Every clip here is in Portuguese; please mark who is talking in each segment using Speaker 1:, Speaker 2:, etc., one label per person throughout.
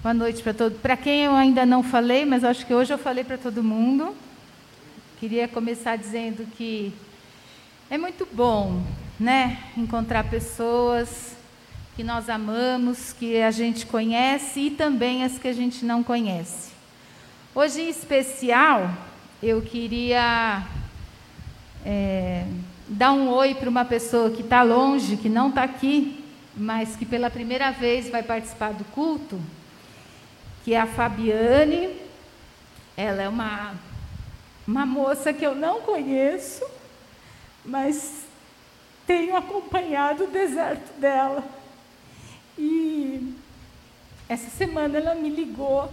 Speaker 1: Boa noite para todos. Para quem eu ainda não falei, mas acho que hoje eu falei para todo mundo. Queria começar dizendo que é muito bom, né, encontrar pessoas que nós amamos, que a gente conhece e também as que a gente não conhece. Hoje, em especial, eu queria é, dar um oi para uma pessoa que está longe, que não está aqui, mas que pela primeira vez vai participar do culto, que é a Fabiane. Ela é uma, uma moça que eu não conheço, mas tenho acompanhado o deserto dela. E essa semana ela me ligou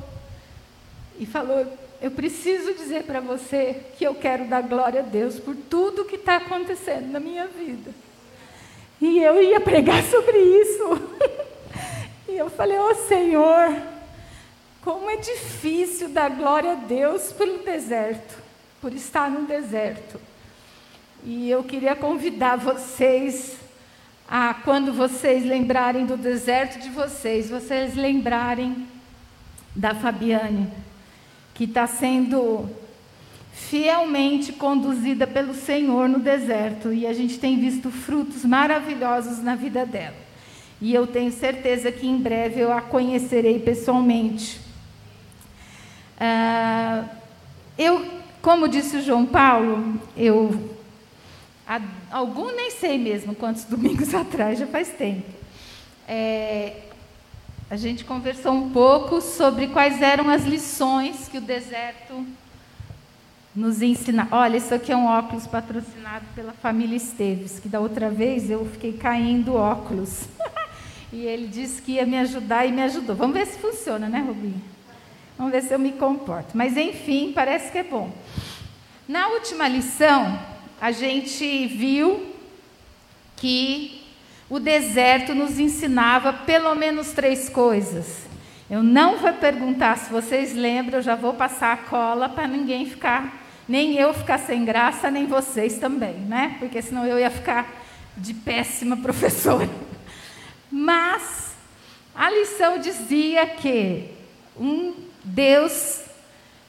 Speaker 1: e falou: Eu preciso dizer para você que eu quero dar glória a Deus por tudo que está acontecendo na minha vida. E eu ia pregar sobre isso. e eu falei: Ô oh, Senhor, como é difícil dar glória a Deus pelo deserto, por estar no deserto. E eu queria convidar vocês a, quando vocês lembrarem do deserto de vocês, vocês lembrarem da Fabiane, que está sendo fielmente conduzida pelo Senhor no deserto. E a gente tem visto frutos maravilhosos na vida dela. E eu tenho certeza que em breve eu a conhecerei pessoalmente. Ah, eu, como disse o João Paulo, eu Há algum nem sei mesmo quantos domingos atrás, já faz tempo. É, a gente conversou um pouco sobre quais eram as lições que o deserto nos ensina. Olha, isso aqui é um óculos patrocinado pela família Esteves, que da outra vez eu fiquei caindo óculos. e ele disse que ia me ajudar e me ajudou. Vamos ver se funciona, né, Rubinho? Vamos ver se eu me comporto. Mas enfim, parece que é bom. Na última lição, a gente viu que o deserto nos ensinava pelo menos três coisas. Eu não vou perguntar se vocês lembram, eu já vou passar a cola para ninguém ficar, nem eu ficar sem graça, nem vocês também, né? Porque senão eu ia ficar de péssima professora. Mas a lição dizia que um Deus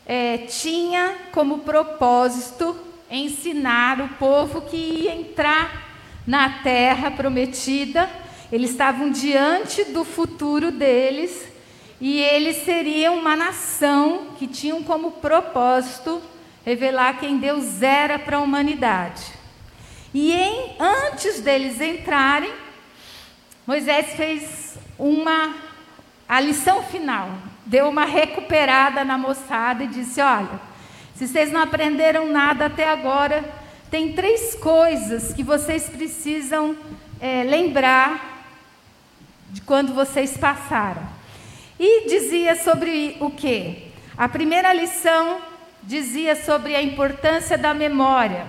Speaker 1: é, tinha como propósito ensinar o povo que ia entrar na terra prometida. Eles estavam diante do futuro deles e eles seriam uma nação que tinham como propósito revelar quem Deus era para a humanidade. E em, antes deles entrarem, Moisés fez uma a lição final, deu uma recuperada na moçada e disse: Olha, se vocês não aprenderam nada até agora, tem três coisas que vocês precisam é, lembrar de quando vocês passaram. E dizia sobre o que? A primeira lição dizia sobre a importância da memória,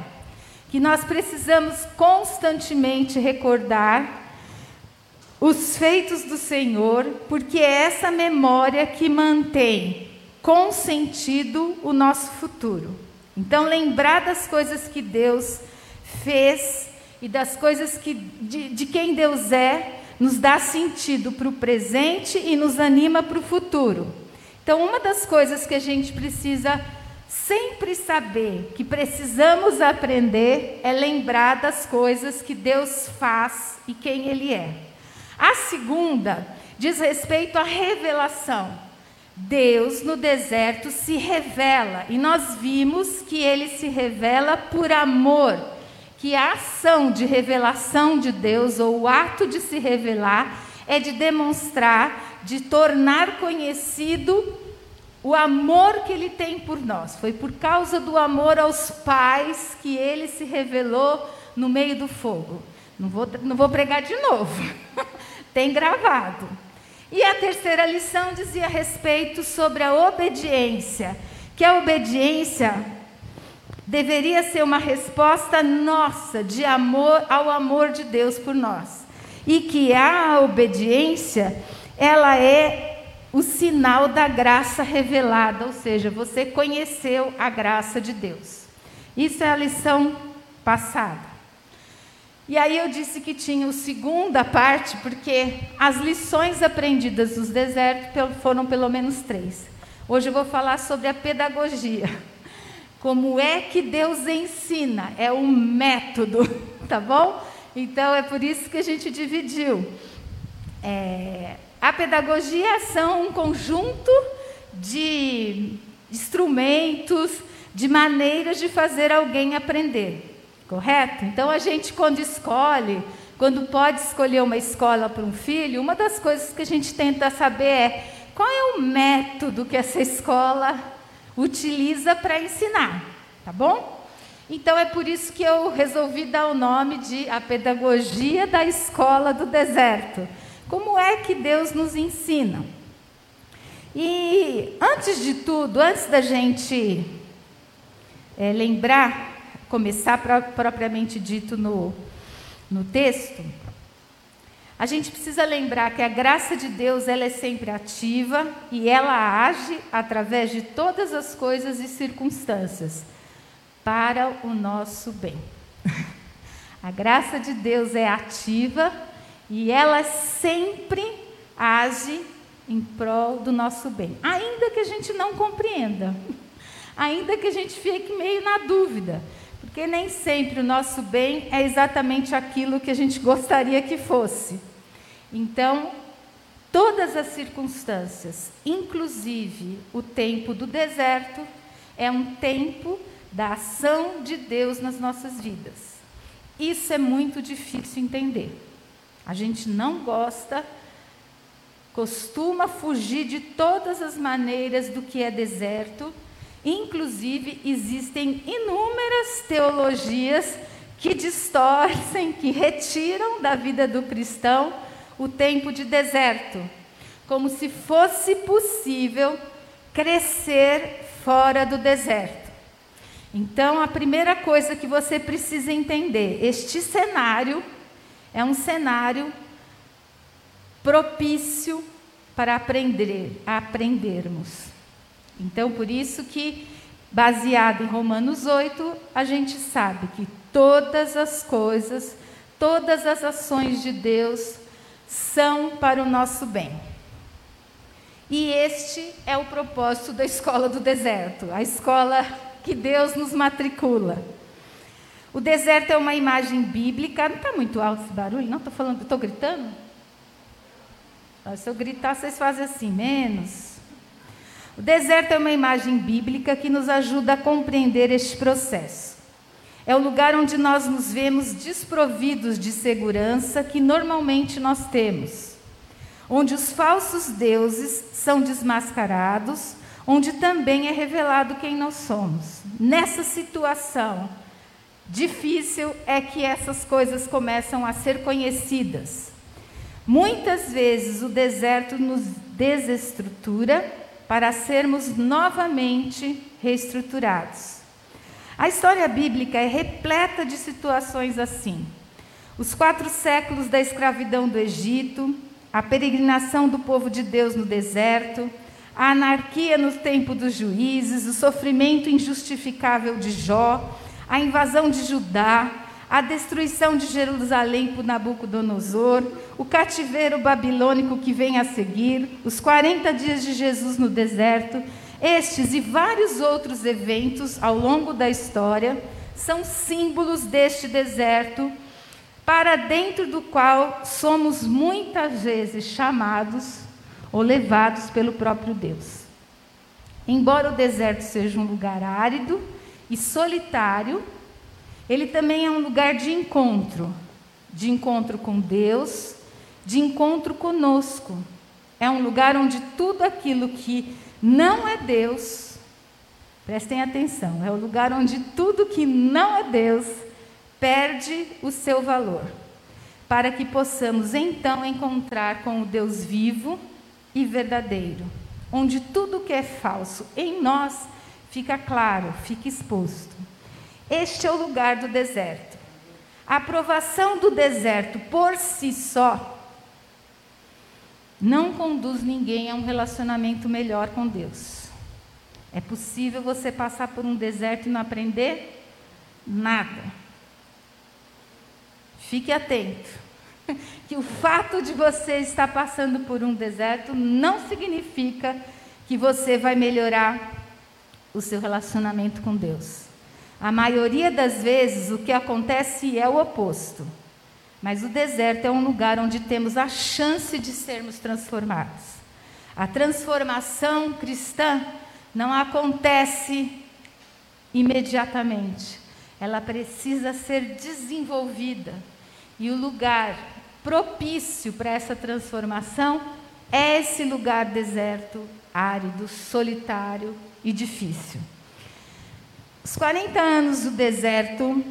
Speaker 1: que nós precisamos constantemente recordar os feitos do Senhor, porque é essa memória que mantém com sentido o nosso futuro. Então, lembrar das coisas que Deus fez e das coisas que, de, de quem Deus é, nos dá sentido para o presente e nos anima para o futuro. Então, uma das coisas que a gente precisa sempre saber, que precisamos aprender, é lembrar das coisas que Deus faz e quem Ele é. A segunda diz respeito à revelação. Deus no deserto se revela, e nós vimos que ele se revela por amor, que a ação de revelação de Deus, ou o ato de se revelar, é de demonstrar, de tornar conhecido o amor que ele tem por nós. Foi por causa do amor aos pais que ele se revelou no meio do fogo. Não vou, não vou pregar de novo, tem gravado. E a terceira lição dizia respeito sobre a obediência, que a obediência deveria ser uma resposta nossa de amor ao amor de Deus por nós. E que a obediência, ela é o sinal da graça revelada, ou seja, você conheceu a graça de Deus. Isso é a lição passada. E aí eu disse que tinha a segunda parte, porque as lições aprendidas nos desertos foram pelo menos três. Hoje eu vou falar sobre a pedagogia. Como é que Deus ensina? É um método, tá bom? Então é por isso que a gente dividiu. É, a pedagogia são um conjunto de instrumentos, de maneiras de fazer alguém aprender. Correto? Então a gente, quando escolhe, quando pode escolher uma escola para um filho, uma das coisas que a gente tenta saber é qual é o método que essa escola utiliza para ensinar, tá bom? Então é por isso que eu resolvi dar o nome de a pedagogia da escola do deserto. Como é que Deus nos ensina? E antes de tudo, antes da gente é, lembrar começar propriamente dito no, no texto, a gente precisa lembrar que a graça de Deus ela é sempre ativa e ela age através de todas as coisas e circunstâncias para o nosso bem. A graça de Deus é ativa e ela sempre age em prol do nosso bem, ainda que a gente não compreenda, ainda que a gente fique meio na dúvida. Porque nem sempre o nosso bem é exatamente aquilo que a gente gostaria que fosse. Então, todas as circunstâncias, inclusive o tempo do deserto, é um tempo da ação de Deus nas nossas vidas. Isso é muito difícil entender. A gente não gosta, costuma fugir de todas as maneiras do que é deserto Inclusive, existem inúmeras teologias que distorcem, que retiram da vida do cristão o tempo de deserto, como se fosse possível crescer fora do deserto. Então, a primeira coisa que você precisa entender, este cenário é um cenário propício para aprender, aprendermos. Então, por isso que, baseado em Romanos 8, a gente sabe que todas as coisas, todas as ações de Deus são para o nosso bem. E este é o propósito da escola do deserto, a escola que Deus nos matricula. O deserto é uma imagem bíblica. Não está muito alto esse barulho? Não estou falando, estou gritando? Se eu gritar, vocês fazem assim, menos. O deserto é uma imagem bíblica que nos ajuda a compreender este processo. É o lugar onde nós nos vemos desprovidos de segurança que normalmente nós temos, onde os falsos deuses são desmascarados, onde também é revelado quem nós somos. Nessa situação difícil é que essas coisas começam a ser conhecidas. Muitas vezes o deserto nos desestrutura para sermos novamente reestruturados. A história bíblica é repleta de situações assim. Os quatro séculos da escravidão do Egito, a peregrinação do povo de Deus no deserto, a anarquia no tempo dos juízes, o sofrimento injustificável de Jó, a invasão de Judá, a destruição de Jerusalém por Nabucodonosor, o cativeiro babilônico que vem a seguir, os 40 dias de Jesus no deserto, estes e vários outros eventos ao longo da história são símbolos deste deserto, para dentro do qual somos muitas vezes chamados ou levados pelo próprio Deus. Embora o deserto seja um lugar árido e solitário, ele também é um lugar de encontro, de encontro com Deus, de encontro conosco. É um lugar onde tudo aquilo que não é Deus, prestem atenção, é o lugar onde tudo que não é Deus perde o seu valor, para que possamos então encontrar com o Deus vivo e verdadeiro, onde tudo que é falso em nós fica claro, fica exposto. Este é o lugar do deserto. A aprovação do deserto por si só não conduz ninguém a um relacionamento melhor com Deus. É possível você passar por um deserto e não aprender nada. fique atento, que o fato de você estar passando por um deserto não significa que você vai melhorar o seu relacionamento com Deus. A maioria das vezes o que acontece é o oposto. Mas o deserto é um lugar onde temos a chance de sermos transformados. A transformação cristã não acontece imediatamente. Ela precisa ser desenvolvida. E o lugar propício para essa transformação é esse lugar deserto, árido, solitário e difícil. Os 40 anos do deserto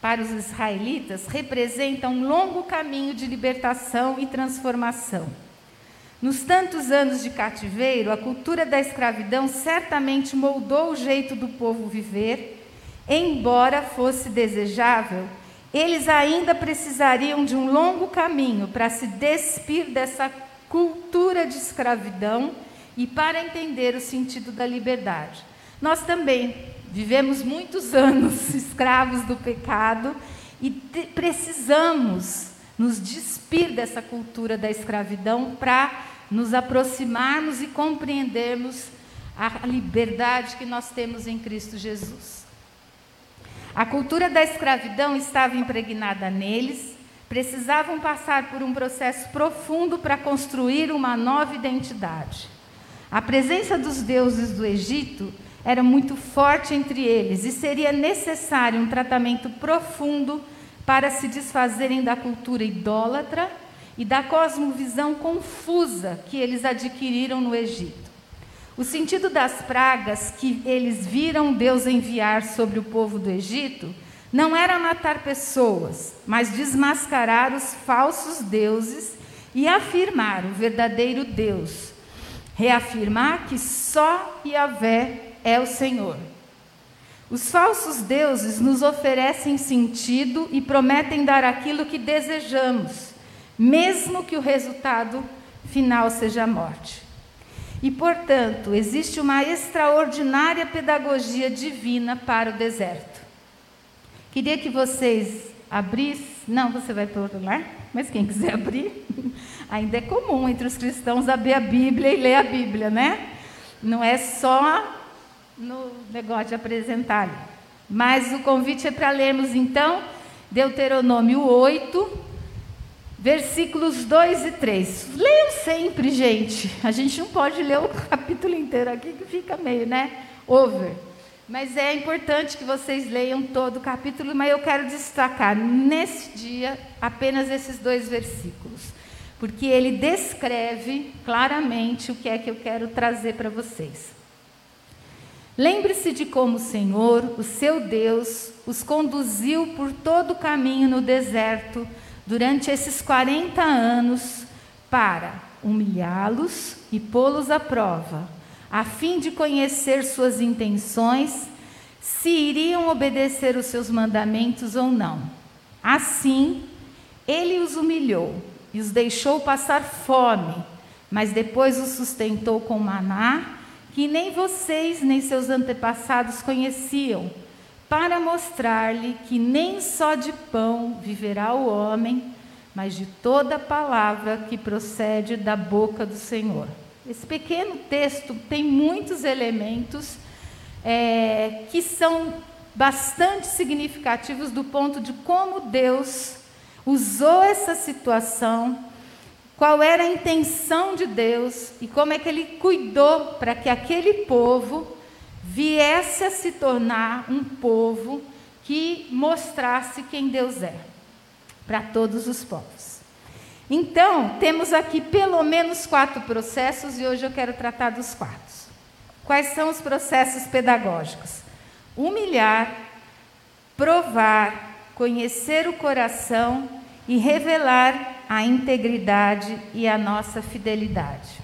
Speaker 1: para os israelitas representam um longo caminho de libertação e transformação. Nos tantos anos de cativeiro, a cultura da escravidão certamente moldou o jeito do povo viver, embora fosse desejável, eles ainda precisariam de um longo caminho para se despir dessa cultura de escravidão e para entender o sentido da liberdade. Nós também vivemos muitos anos escravos do pecado e precisamos nos despir dessa cultura da escravidão para nos aproximarmos e compreendermos a liberdade que nós temos em Cristo Jesus. A cultura da escravidão estava impregnada neles, precisavam passar por um processo profundo para construir uma nova identidade. A presença dos deuses do Egito era muito forte entre eles e seria necessário um tratamento profundo para se desfazerem da cultura idólatra e da cosmovisão confusa que eles adquiriram no Egito. O sentido das pragas que eles viram Deus enviar sobre o povo do Egito não era matar pessoas, mas desmascarar os falsos deuses e afirmar o verdadeiro Deus. Reafirmar que só Yahvé é o Senhor. Os falsos deuses nos oferecem sentido e prometem dar aquilo que desejamos mesmo que o resultado final seja a morte. E, portanto, existe uma extraordinária pedagogia divina para o deserto. Queria que vocês abrissem. Não, você vai pôr lá? Mas quem quiser abrir, ainda é comum entre os cristãos abrir a Bíblia e ler a Bíblia, né? Não é só no negócio de apresentar. Mas o convite é para lermos então Deuteronômio 8, versículos 2 e 3. Leiam sempre, gente. A gente não pode ler o capítulo inteiro aqui, que fica meio, né? Over. Mas é importante que vocês leiam todo o capítulo, mas eu quero destacar nesse dia apenas esses dois versículos, porque ele descreve claramente o que é que eu quero trazer para vocês. Lembre-se de como o Senhor, o seu Deus, os conduziu por todo o caminho no deserto durante esses 40 anos para humilhá-los e pô-los à prova, a fim de conhecer suas intenções, se iriam obedecer os seus mandamentos ou não. Assim, ele os humilhou e os deixou passar fome, mas depois os sustentou com maná, que nem vocês nem seus antepassados conheciam para mostrar-lhe que nem só de pão viverá o homem, mas de toda palavra que procede da boca do Senhor. Esse pequeno texto tem muitos elementos é, que são bastante significativos do ponto de como Deus usou essa situação, qual era a intenção de Deus e como é que ele cuidou para que aquele povo viesse a se tornar um povo que mostrasse quem Deus é para todos os povos. Então, temos aqui pelo menos quatro processos e hoje eu quero tratar dos quatro. Quais são os processos pedagógicos? Humilhar, provar, conhecer o coração e revelar a integridade e a nossa fidelidade.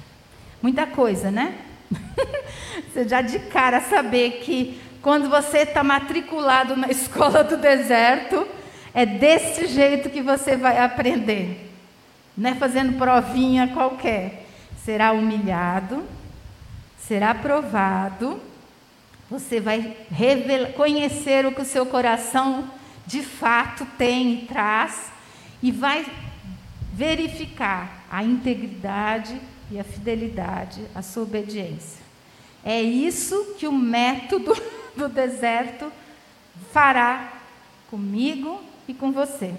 Speaker 1: Muita coisa, né? você já de cara saber que quando você está matriculado na escola do deserto, é desse jeito que você vai aprender. Não é fazendo provinha qualquer. Será humilhado, será provado, você vai revelar, conhecer o que o seu coração de fato tem e traz, e vai verificar a integridade e a fidelidade, a sua obediência. É isso que o método do deserto fará comigo e com você.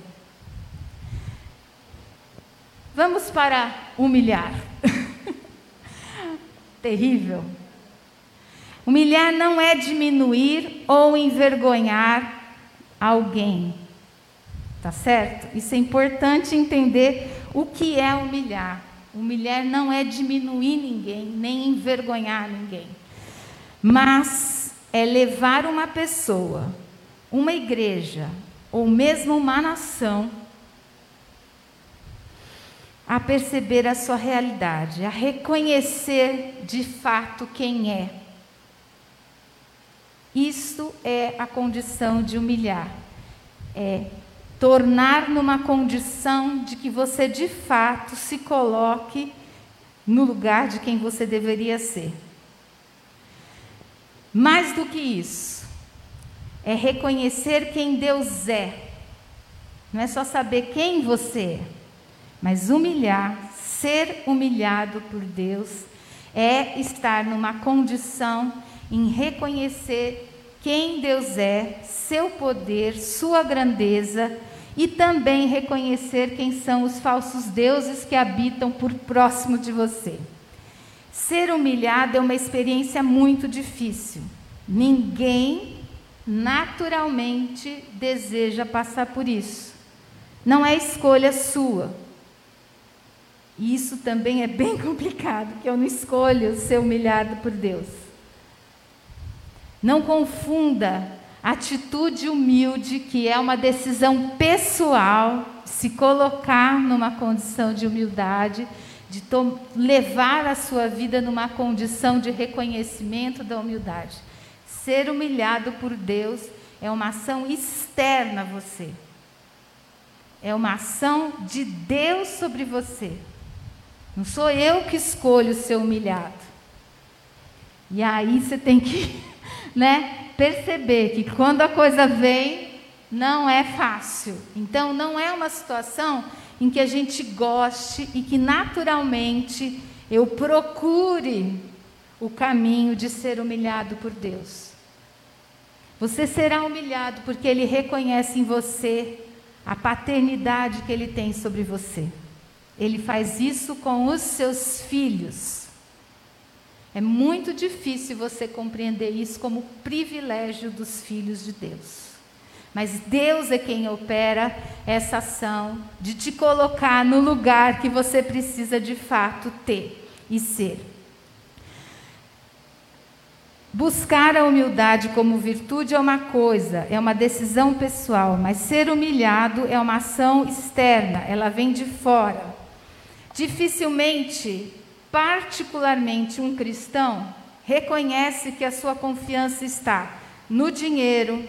Speaker 1: Vamos para humilhar. Terrível. Humilhar não é diminuir ou envergonhar alguém. Tá certo? Isso é importante entender o que é humilhar. Humilhar não é diminuir ninguém, nem envergonhar ninguém. Mas é levar uma pessoa, uma igreja, ou mesmo uma nação, a perceber a sua realidade, a reconhecer de fato quem é. Isto é a condição de humilhar. É tornar numa condição de que você de fato se coloque no lugar de quem você deveria ser. Mais do que isso, é reconhecer quem Deus é. Não é só saber quem você é, mas humilhar, ser humilhado por Deus, é estar numa condição em reconhecer quem Deus é, seu poder, sua grandeza e também reconhecer quem são os falsos deuses que habitam por próximo de você. Ser humilhado é uma experiência muito difícil. Ninguém naturalmente deseja passar por isso. Não é escolha sua. E isso também é bem complicado, que eu não escolho ser humilhado por Deus. Não confunda Atitude humilde, que é uma decisão pessoal, se colocar numa condição de humildade, de levar a sua vida numa condição de reconhecimento da humildade. Ser humilhado por Deus é uma ação externa a você. É uma ação de Deus sobre você. Não sou eu que escolho ser humilhado. E aí você tem que, né, perceber que quando a coisa vem, não é fácil. Então, não é uma situação em que a gente goste e que naturalmente eu procure o caminho de ser humilhado por Deus. Você será humilhado porque Ele reconhece em você a paternidade que Ele tem sobre você. Ele faz isso com os seus filhos. É muito difícil você compreender isso como privilégio dos filhos de Deus. Mas Deus é quem opera essa ação de te colocar no lugar que você precisa de fato ter e ser. Buscar a humildade como virtude é uma coisa, é uma decisão pessoal, mas ser humilhado é uma ação externa, ela vem de fora. Dificilmente particularmente um cristão, reconhece que a sua confiança está no dinheiro,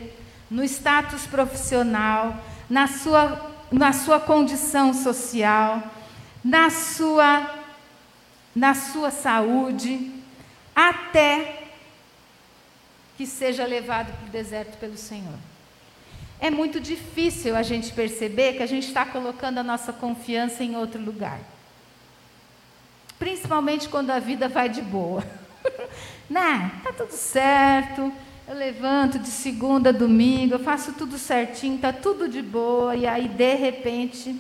Speaker 1: no status profissional, na sua, na sua condição social, na sua, na sua saúde, até que seja levado para o deserto pelo Senhor. É muito difícil a gente perceber que a gente está colocando a nossa confiança em outro lugar principalmente quando a vida vai de boa. né? Tá tudo certo. Eu levanto de segunda a domingo, eu faço tudo certinho, tá tudo de boa e aí de repente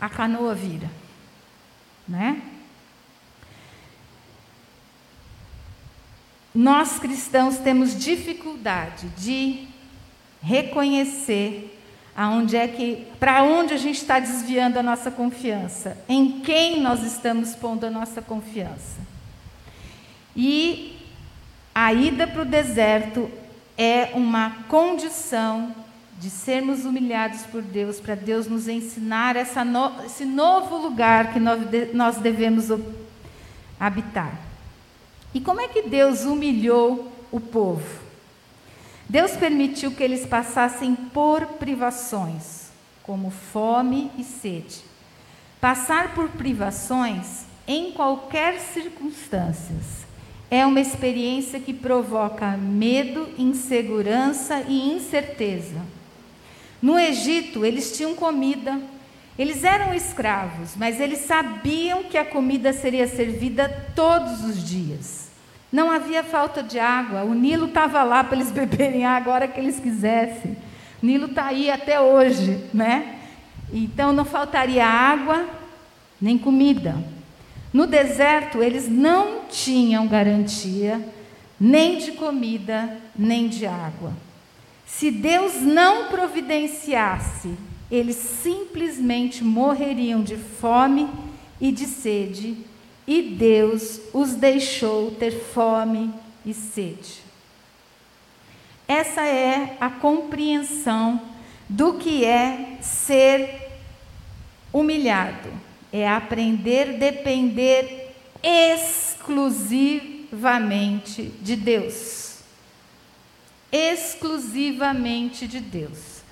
Speaker 1: a canoa vira, né? Nós cristãos temos dificuldade de reconhecer Aonde é que, para onde a gente está desviando a nossa confiança? Em quem nós estamos pondo a nossa confiança? E a ida para o deserto é uma condição de sermos humilhados por Deus, para Deus nos ensinar no, esse novo lugar que nós, nós devemos habitar. E como é que Deus humilhou o povo? Deus permitiu que eles passassem por privações, como fome e sede. Passar por privações em qualquer circunstâncias é uma experiência que provoca medo, insegurança e incerteza. No Egito, eles tinham comida, eles eram escravos, mas eles sabiam que a comida seria servida todos os dias. Não havia falta de água, o Nilo estava lá para eles beberem água a hora que eles quisessem. O Nilo está aí até hoje, né? Então não faltaria água nem comida. No deserto, eles não tinham garantia nem de comida, nem de água. Se Deus não providenciasse, eles simplesmente morreriam de fome e de sede, e Deus os deixou ter fome e sede. Essa é a compreensão do que é ser humilhado é aprender a depender exclusivamente de Deus. Exclusivamente de Deus.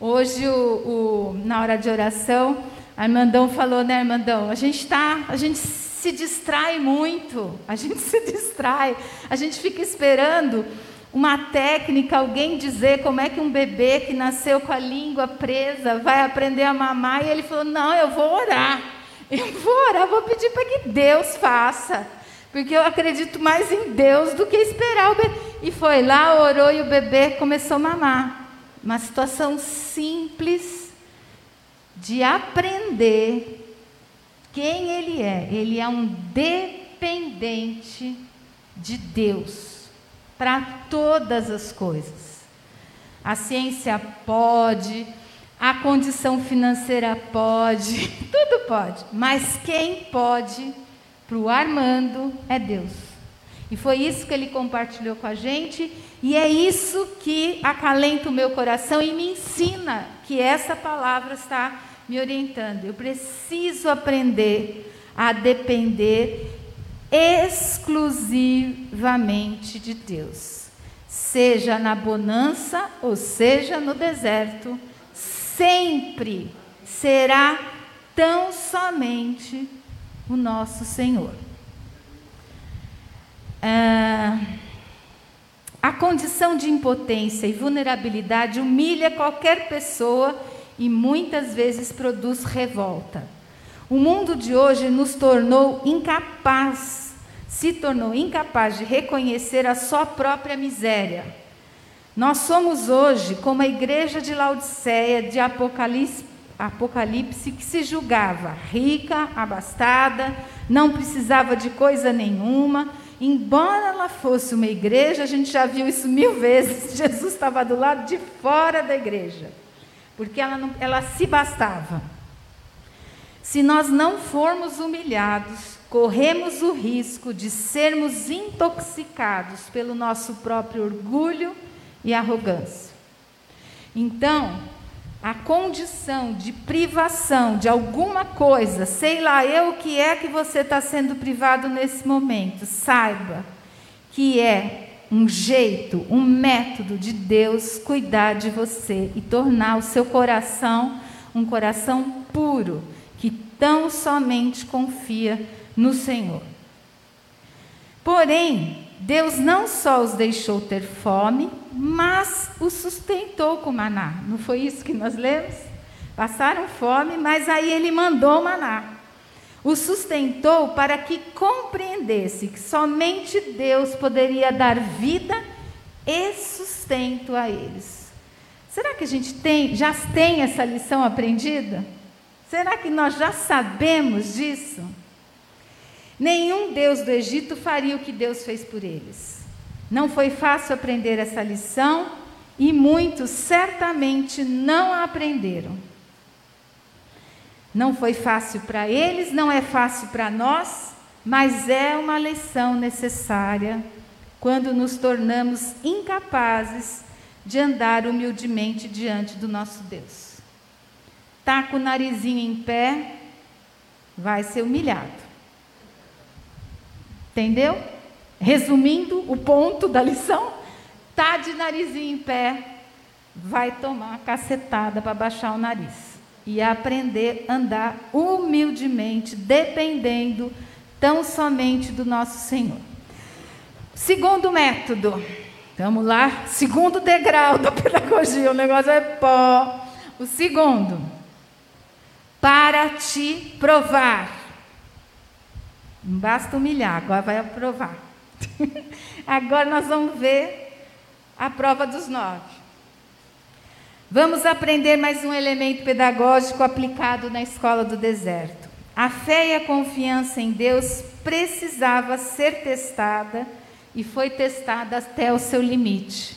Speaker 1: Hoje, o, o, na hora de oração, a Armandão falou, né, Armandão? A gente tá, a gente se distrai muito, a gente se distrai, a gente fica esperando uma técnica, alguém dizer como é que um bebê que nasceu com a língua presa vai aprender a mamar, e ele falou: Não, eu vou orar. Eu vou orar, vou pedir para que Deus faça. Porque eu acredito mais em Deus do que esperar o bebê. E foi lá, orou e o bebê começou a mamar. Uma situação simples de aprender quem ele é. Ele é um dependente de Deus para todas as coisas. A ciência pode, a condição financeira pode, tudo pode, mas quem pode para o Armando é Deus. E foi isso que ele compartilhou com a gente, e é isso que acalenta o meu coração e me ensina que essa palavra está me orientando. Eu preciso aprender a depender exclusivamente de Deus, seja na bonança ou seja no deserto sempre será tão somente o nosso Senhor. Ah, a condição de impotência e vulnerabilidade humilha qualquer pessoa e muitas vezes produz revolta. O mundo de hoje nos tornou incapaz, se tornou incapaz de reconhecer a sua própria miséria nós somos hoje como a igreja de Laodiceia de Apocalipse, Apocalipse que se julgava rica, abastada, não precisava de coisa nenhuma. Embora ela fosse uma igreja, a gente já viu isso mil vezes. Jesus estava do lado de fora da igreja, porque ela, não, ela se bastava. Se nós não formos humilhados, corremos o risco de sermos intoxicados pelo nosso próprio orgulho e arrogância. Então, a condição de privação de alguma coisa, sei lá eu o que é que você está sendo privado nesse momento, saiba que é um jeito, um método de Deus cuidar de você e tornar o seu coração um coração puro, que tão somente confia no Senhor. Porém, Deus não só os deixou ter fome, mas os sustentou com maná. Não foi isso que nós lemos? Passaram fome, mas aí ele mandou maná. O sustentou para que compreendesse que somente Deus poderia dar vida e sustento a eles. Será que a gente tem, já tem essa lição aprendida? Será que nós já sabemos disso? Nenhum Deus do Egito faria o que Deus fez por eles. Não foi fácil aprender essa lição e muitos certamente não a aprenderam. Não foi fácil para eles, não é fácil para nós, mas é uma lição necessária quando nos tornamos incapazes de andar humildemente diante do nosso Deus. Tá com o narizinho em pé, vai ser humilhado. Entendeu? Resumindo o ponto da lição, tá de narizinho em pé, vai tomar cacetada para baixar o nariz e aprender a andar humildemente, dependendo tão somente do nosso Senhor. Segundo método. Vamos lá, segundo degrau da pedagogia, o negócio é pó. O segundo, para te provar. Não basta humilhar, agora vai aprovar. agora nós vamos ver a prova dos nove. Vamos aprender mais um elemento pedagógico aplicado na escola do deserto. A fé e a confiança em Deus precisava ser testada e foi testada até o seu limite.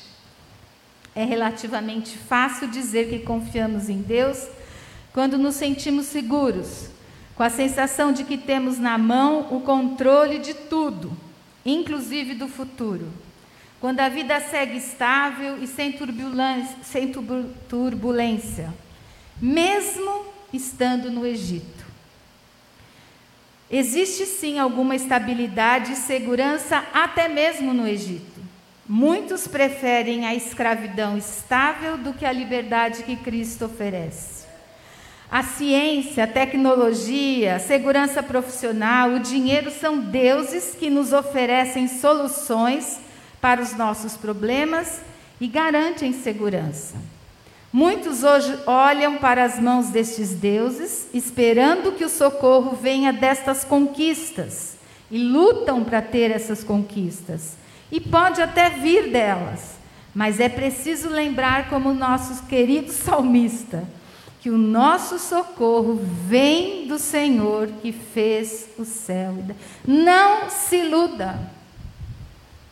Speaker 1: É relativamente fácil dizer que confiamos em Deus quando nos sentimos seguros, com a sensação de que temos na mão o controle de tudo, inclusive do futuro. Quando a vida segue estável e sem turbulência, sem turbulência mesmo estando no Egito. Existe sim alguma estabilidade e segurança até mesmo no Egito. Muitos preferem a escravidão estável do que a liberdade que Cristo oferece. A ciência, a tecnologia, a segurança profissional, o dinheiro são deuses que nos oferecem soluções para os nossos problemas e garantem segurança. Muitos hoje olham para as mãos destes deuses, esperando que o socorro venha destas conquistas, e lutam para ter essas conquistas. E pode até vir delas, mas é preciso lembrar, como o nosso querido salmista, que o nosso socorro vem do Senhor que fez o céu. Não se iluda.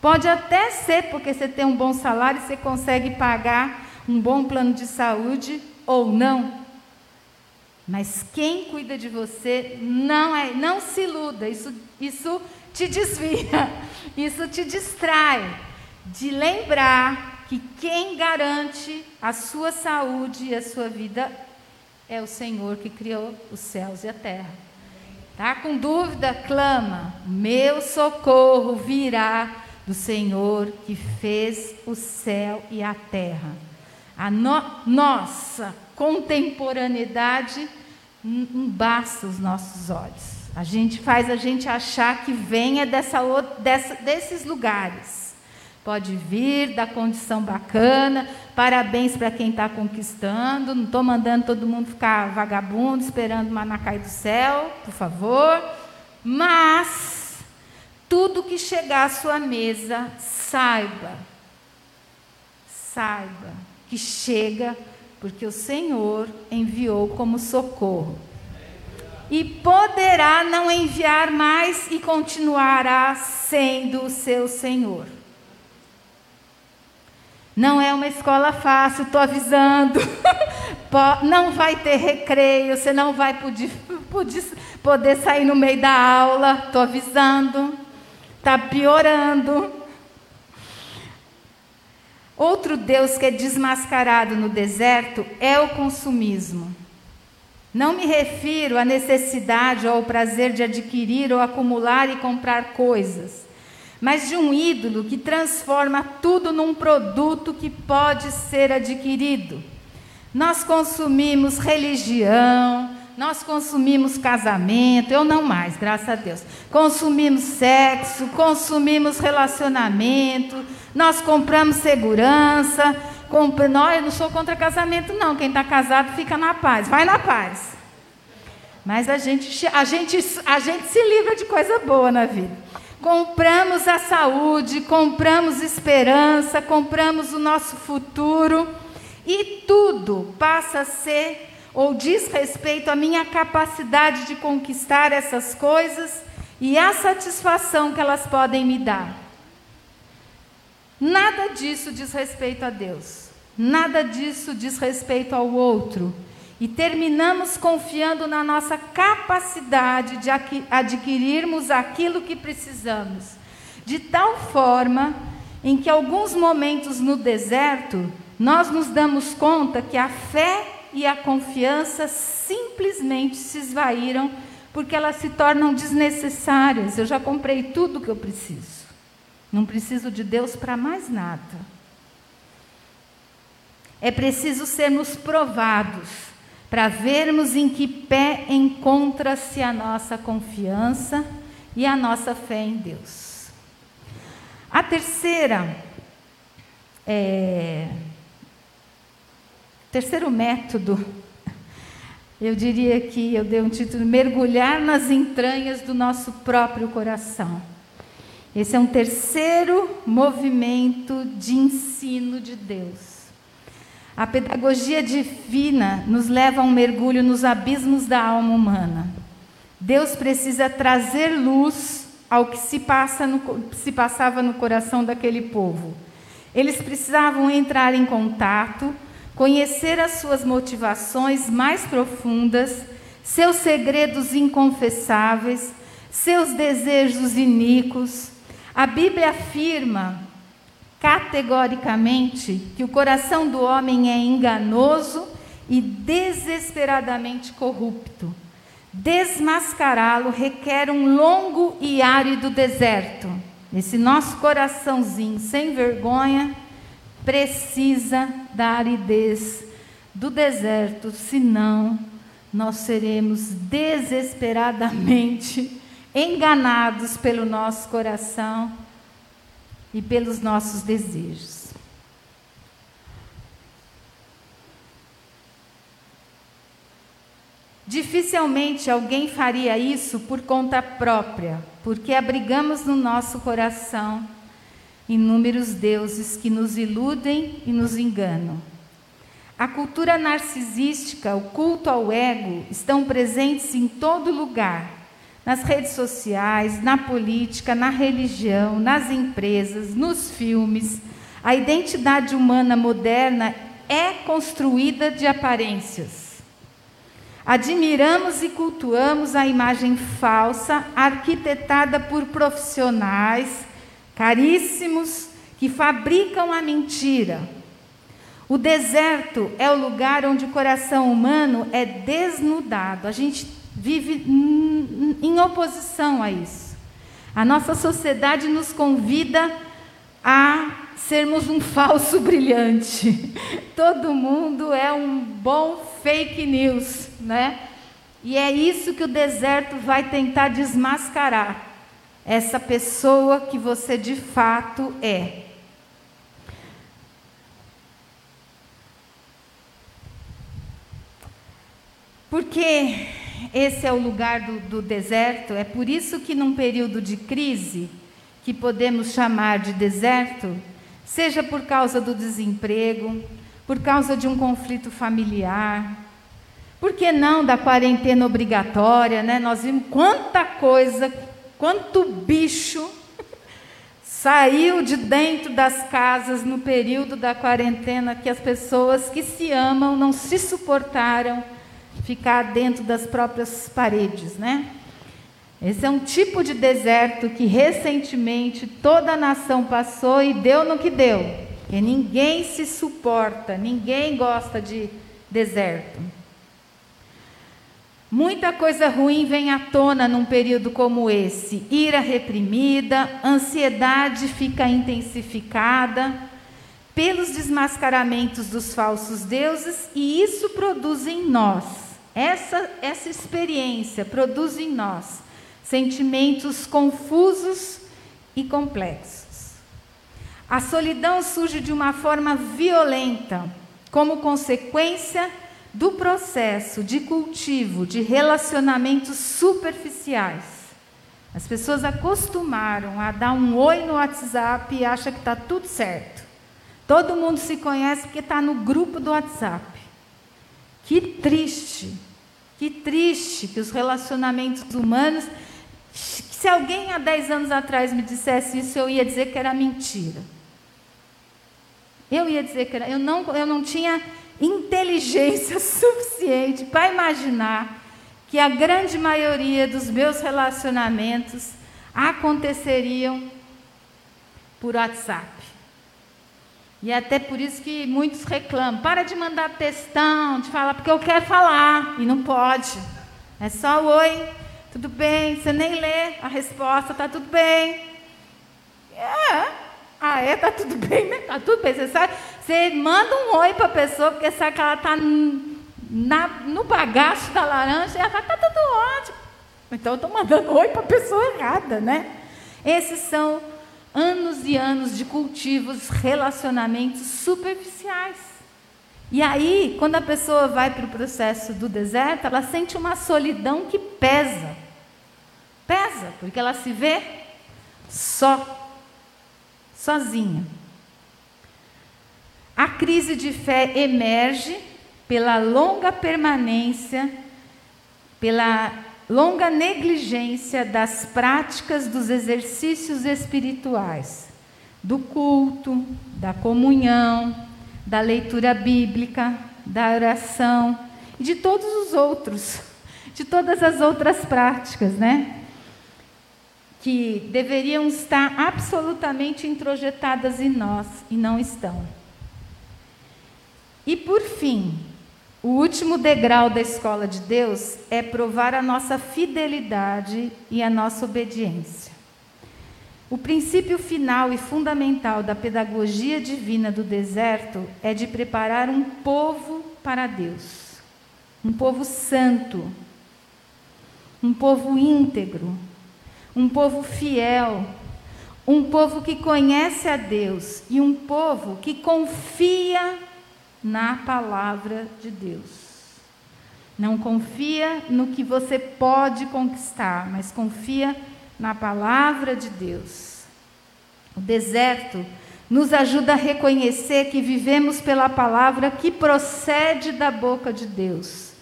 Speaker 1: Pode até ser porque você tem um bom salário e você consegue pagar um bom plano de saúde ou não. Mas quem cuida de você não é, não se iluda, isso, isso te desvia, isso te distrai de lembrar que quem garante a sua saúde e a sua vida é o Senhor que criou os céus e a terra. Tá com dúvida? Clama. Meu socorro virá do Senhor que fez o céu e a terra. A no, nossa contemporaneidade basta os nossos olhos. A gente faz a gente achar que venha dessa, dessa, desses lugares. Pode vir da condição bacana, parabéns para quem está conquistando. Não estou mandando todo mundo ficar vagabundo, esperando o maná cair do céu, por favor. Mas tudo que chegar à sua mesa, saiba, saiba que chega porque o Senhor enviou como socorro. E poderá não enviar mais e continuará sendo o seu Senhor. Não é uma escola fácil, estou avisando. Não vai ter recreio, você não vai poder, poder sair no meio da aula, estou avisando. Está piorando. Outro Deus que é desmascarado no deserto é o consumismo. Não me refiro à necessidade ou ao prazer de adquirir ou acumular e comprar coisas, mas de um ídolo que transforma tudo num produto que pode ser adquirido. Nós consumimos religião, nós consumimos casamento, eu não mais, graças a Deus. Consumimos sexo, consumimos relacionamento, nós compramos segurança. Não, eu não sou contra casamento, não. Quem está casado fica na paz, vai na paz. Mas a gente, a, gente, a gente se livra de coisa boa na vida. Compramos a saúde, compramos esperança, compramos o nosso futuro e tudo passa a ser ou diz respeito à minha capacidade de conquistar essas coisas e a satisfação que elas podem me dar. Nada disso diz respeito a Deus. Nada disso diz respeito ao outro. E terminamos confiando na nossa capacidade de adquirirmos aquilo que precisamos, de tal forma em que alguns momentos no deserto nós nos damos conta que a fé e a confiança simplesmente se esvaíram porque elas se tornam desnecessárias. Eu já comprei tudo o que eu preciso. Não preciso de Deus para mais nada. É preciso sermos provados para vermos em que pé encontra-se a nossa confiança e a nossa fé em Deus. A terceira, é, terceiro método, eu diria que eu dei um título: mergulhar nas entranhas do nosso próprio coração. Esse é um terceiro movimento de ensino de Deus. A pedagogia divina nos leva a um mergulho nos abismos da alma humana. Deus precisa trazer luz ao que se, passa no, se passava no coração daquele povo. Eles precisavam entrar em contato, conhecer as suas motivações mais profundas, seus segredos inconfessáveis, seus desejos iníquos. A Bíblia afirma categoricamente que o coração do homem é enganoso e desesperadamente corrupto. Desmascará-lo requer um longo e árido deserto. Esse nosso coraçãozinho sem vergonha precisa da aridez do deserto, senão nós seremos desesperadamente enganados pelo nosso coração e pelos nossos desejos. Dificilmente alguém faria isso por conta própria, porque abrigamos no nosso coração inúmeros deuses que nos iludem e nos enganam. A cultura narcisística, o culto ao ego, estão presentes em todo lugar nas redes sociais, na política, na religião, nas empresas, nos filmes. A identidade humana moderna é construída de aparências. Admiramos e cultuamos a imagem falsa, arquitetada por profissionais caríssimos que fabricam a mentira. O deserto é o lugar onde o coração humano é desnudado. A gente vive em oposição a isso. A nossa sociedade nos convida a sermos um falso brilhante. Todo mundo é um bom fake news, né? E é isso que o deserto vai tentar desmascarar. Essa pessoa que você de fato é. Porque esse é o lugar do, do deserto, é por isso que num período de crise, que podemos chamar de deserto, seja por causa do desemprego, por causa de um conflito familiar, por que não da quarentena obrigatória, né? Nós vimos quanta coisa, quanto bicho saiu de dentro das casas no período da quarentena que as pessoas que se amam não se suportaram ficar dentro das próprias paredes, né? Esse é um tipo de deserto que recentemente toda a nação passou e deu no que deu. E ninguém se suporta, ninguém gosta de deserto. Muita coisa ruim vem à tona num período como esse. Ira reprimida, ansiedade fica intensificada pelos desmascaramentos dos falsos deuses, e isso produz em nós, essa, essa experiência produz em nós sentimentos confusos e complexos. A solidão surge de uma forma violenta, como consequência do processo de cultivo de relacionamentos superficiais. As pessoas acostumaram a dar um oi no WhatsApp e acham que está tudo certo. Todo mundo se conhece porque está no grupo do WhatsApp. Que triste, que triste que os relacionamentos humanos se alguém há 10 anos atrás me dissesse isso, eu ia dizer que era mentira. Eu ia dizer que era. Eu não, eu não tinha inteligência suficiente para imaginar que a grande maioria dos meus relacionamentos aconteceriam por WhatsApp. E é até por isso que muitos reclamam. Para de mandar textão, de falar, porque eu quero falar. E não pode. É só oi, tudo bem, você nem lê a resposta, tá tudo bem. É. Ah, é? Tá tudo bem, né? Tá tudo bem. Você sabe, você manda um oi para a pessoa, porque sabe que ela está no bagaço da laranja, e ela fala, tá tudo ótimo. Então eu estou mandando oi para a pessoa errada, né? Esses são anos e anos de cultivos, relacionamentos superficiais. E aí, quando a pessoa vai para o processo do deserto, ela sente uma solidão que pesa. Pesa, porque ela se vê só, sozinha. A crise de fé emerge pela longa permanência, pela longa negligência das práticas dos exercícios espirituais, do culto, da comunhão, da leitura bíblica, da oração e de todos os outros, de todas as outras práticas, né? Que deveriam estar absolutamente introjetadas em nós e não estão. E por fim, o último degrau da escola de Deus é provar a nossa fidelidade e a nossa obediência. O princípio final e fundamental da pedagogia divina do deserto é de preparar um povo para Deus, um povo santo, um povo íntegro, um povo fiel, um povo que conhece a Deus e um povo que confia na palavra de Deus. Não confia no que você pode conquistar, mas confia na palavra de Deus. O deserto nos ajuda a reconhecer que vivemos pela palavra que procede da boca de Deus.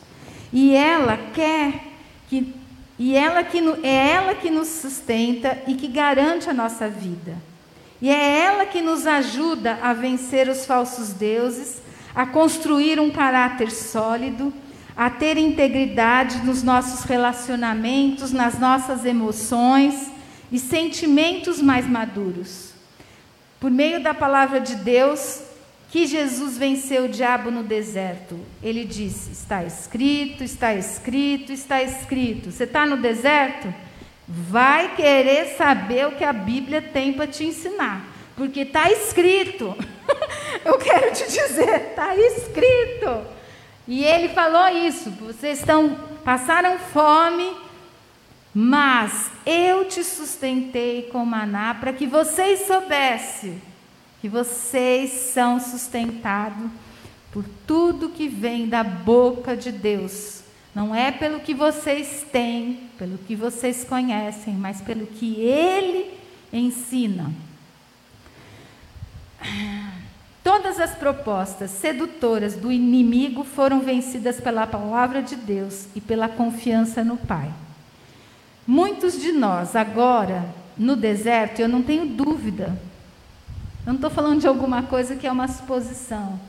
Speaker 1: E ela quer que e ela que é ela que nos sustenta e que garante a nossa vida. E é ela que nos ajuda a vencer os falsos deuses a construir um caráter sólido, a ter integridade nos nossos relacionamentos, nas nossas emoções e sentimentos mais maduros. Por meio da palavra de Deus, que Jesus venceu o diabo no deserto. Ele disse: Está escrito, está escrito, está escrito. Você está no deserto? Vai querer saber o que a Bíblia tem para te ensinar, porque está escrito. Eu quero te dizer, está escrito. E ele falou isso: vocês estão passaram fome, mas eu te sustentei com maná para que vocês soubessem que vocês são sustentados por tudo que vem da boca de Deus. Não é pelo que vocês têm, pelo que vocês conhecem, mas pelo que Ele ensina. Todas as propostas sedutoras do inimigo foram vencidas pela palavra de Deus e pela confiança no Pai. Muitos de nós, agora, no deserto, eu não tenho dúvida, eu não estou falando de alguma coisa que é uma suposição.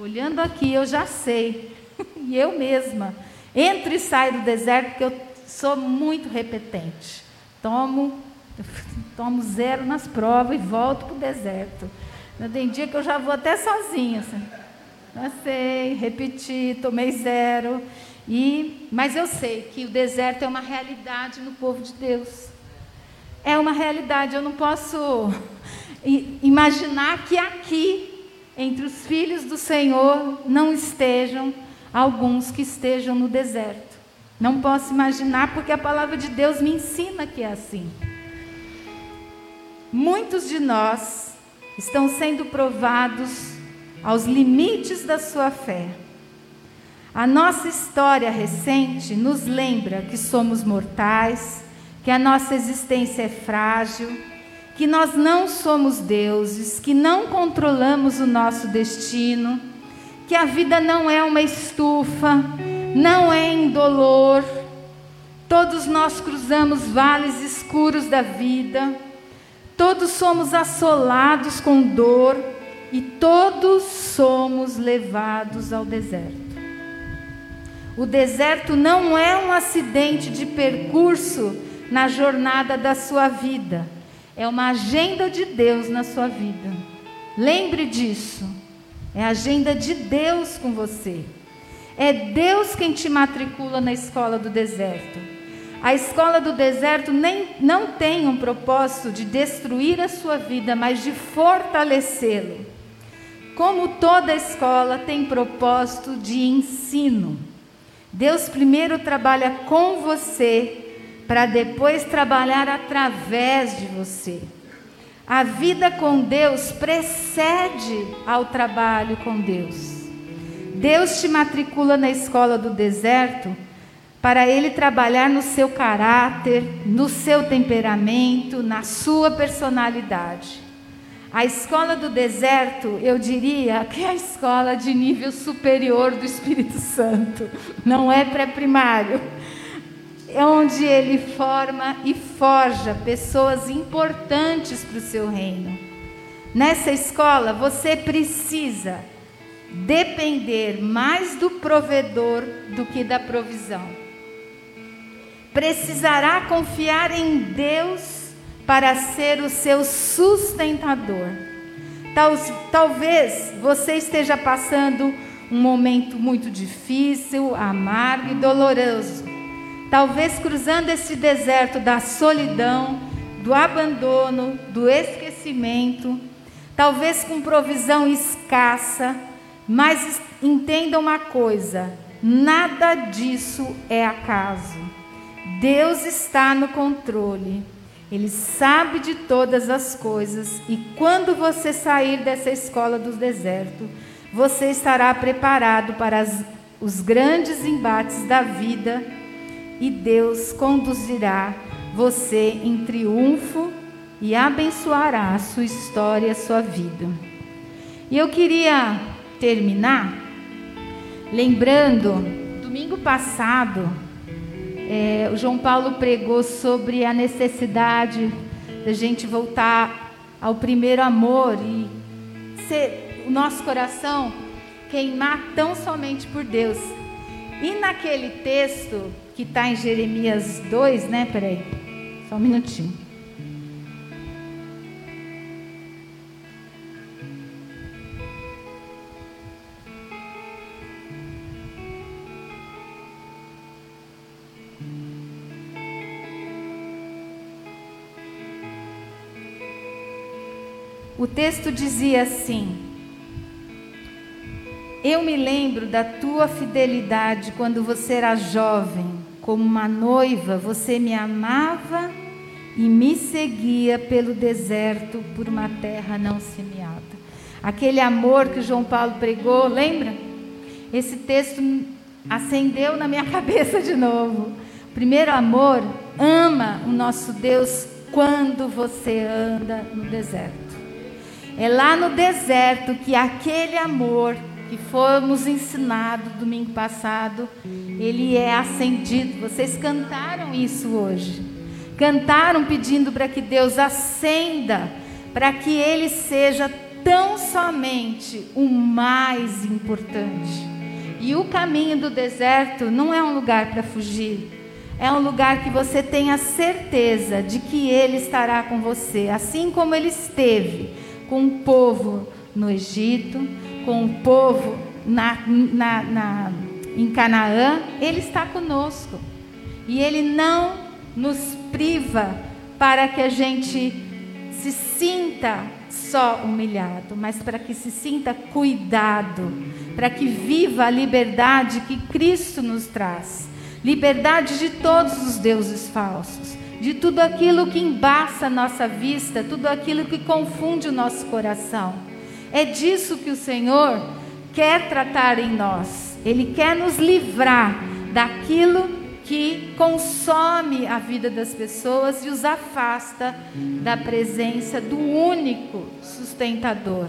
Speaker 1: Olhando aqui, eu já sei, e eu mesma, entro e saio do deserto porque eu sou muito repetente. Tomo, tomo zero nas provas e volto para o deserto. Tem dia que eu já vou até sozinha. Assim. sei, repeti, tomei zero. E, mas eu sei que o deserto é uma realidade no povo de Deus. É uma realidade. Eu não posso imaginar que aqui, entre os filhos do Senhor, não estejam alguns que estejam no deserto. Não posso imaginar, porque a palavra de Deus me ensina que é assim. Muitos de nós estão sendo provados aos limites da sua fé. A nossa história recente nos lembra que somos mortais, que a nossa existência é frágil, que nós não somos deuses, que não controlamos o nosso destino, que a vida não é uma estufa, não é indolor. Todos nós cruzamos vales escuros da vida Todos somos assolados com dor e todos somos levados ao deserto. O deserto não é um acidente de percurso na jornada da sua vida, é uma agenda de Deus na sua vida. Lembre disso. É a agenda de Deus com você. É Deus quem te matricula na escola do deserto. A escola do deserto nem, não tem um propósito de destruir a sua vida, mas de fortalecê-lo. Como toda escola tem propósito de ensino. Deus primeiro trabalha com você, para depois trabalhar através de você. A vida com Deus precede ao trabalho com Deus. Deus te matricula na escola do deserto para ele trabalhar no seu caráter, no seu temperamento, na sua personalidade. A escola do deserto, eu diria que é a escola de nível superior do Espírito Santo, não é pré-primário. É onde ele forma e forja pessoas importantes para o seu reino. Nessa escola, você precisa depender mais do provedor do que da provisão. Precisará confiar em Deus para ser o seu sustentador. Tal, talvez você esteja passando um momento muito difícil, amargo e doloroso. Talvez cruzando esse deserto da solidão, do abandono, do esquecimento, talvez com provisão escassa, mas entenda uma coisa: nada disso é acaso. Deus está no controle. Ele sabe de todas as coisas e quando você sair dessa escola do deserto, você estará preparado para as, os grandes embates da vida e Deus conduzirá você em triunfo e abençoará a sua história, a sua vida. E eu queria terminar, lembrando, domingo passado, é, o João Paulo pregou sobre a necessidade da gente voltar ao primeiro amor e ser o nosso coração queimar tão somente por Deus. E naquele texto que está em Jeremias 2, né? Peraí, só um minutinho. Texto dizia assim: Eu me lembro da tua fidelidade quando você era jovem, como uma noiva, você me amava e me seguia pelo deserto por uma terra não semeada. Aquele amor que João Paulo pregou, lembra? Esse texto acendeu na minha cabeça de novo. Primeiro amor ama o nosso Deus quando você anda no deserto. É lá no deserto que aquele amor que fomos ensinados domingo passado, ele é acendido. Vocês cantaram isso hoje. Cantaram pedindo para que Deus acenda, para que ele seja tão somente o mais importante. E o caminho do deserto não é um lugar para fugir. É um lugar que você tenha certeza de que Ele estará com você, assim como Ele esteve com o povo no Egito, com o povo na, na, na, em Canaã, Ele está conosco. E Ele não nos priva para que a gente se sinta só humilhado, mas para que se sinta cuidado, para que viva a liberdade que Cristo nos traz liberdade de todos os deuses falsos de tudo aquilo que embaça a nossa vista, tudo aquilo que confunde o nosso coração. É disso que o Senhor quer tratar em nós. Ele quer nos livrar daquilo que consome a vida das pessoas e os afasta da presença do único sustentador,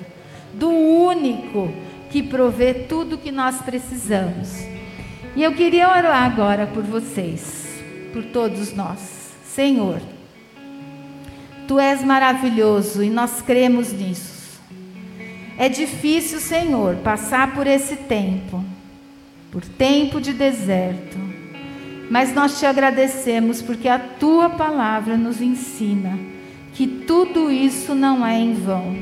Speaker 1: do único que provê tudo que nós precisamos. E eu queria orar agora por vocês, por todos nós. Senhor, Tu és maravilhoso e nós cremos nisso. É difícil, Senhor, passar por esse tempo, por tempo de deserto, mas nós te agradecemos porque a Tua palavra nos ensina que tudo isso não é em vão.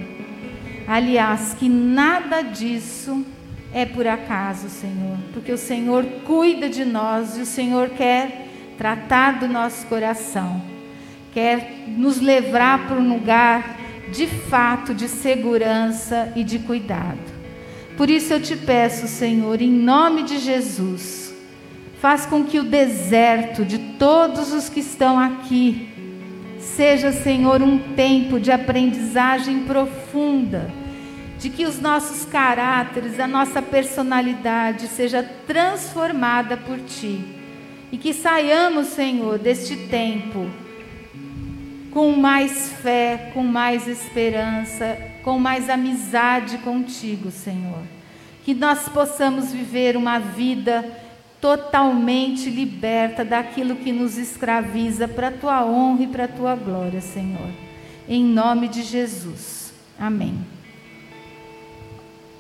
Speaker 1: Aliás, que nada disso é por acaso, Senhor, porque o Senhor cuida de nós e o Senhor quer tratar do nosso coração, quer nos levar para um lugar de fato de segurança e de cuidado. Por isso eu te peço, Senhor, em nome de Jesus, faz com que o deserto de todos os que estão aqui seja, Senhor, um tempo de aprendizagem profunda, de que os nossos caráteres, a nossa personalidade seja transformada por Ti. E que saiamos, Senhor, deste tempo com mais fé, com mais esperança, com mais amizade contigo, Senhor. Que nós possamos viver uma vida totalmente liberta daquilo que nos escraviza para a tua honra e para a tua glória, Senhor. Em nome de Jesus. Amém.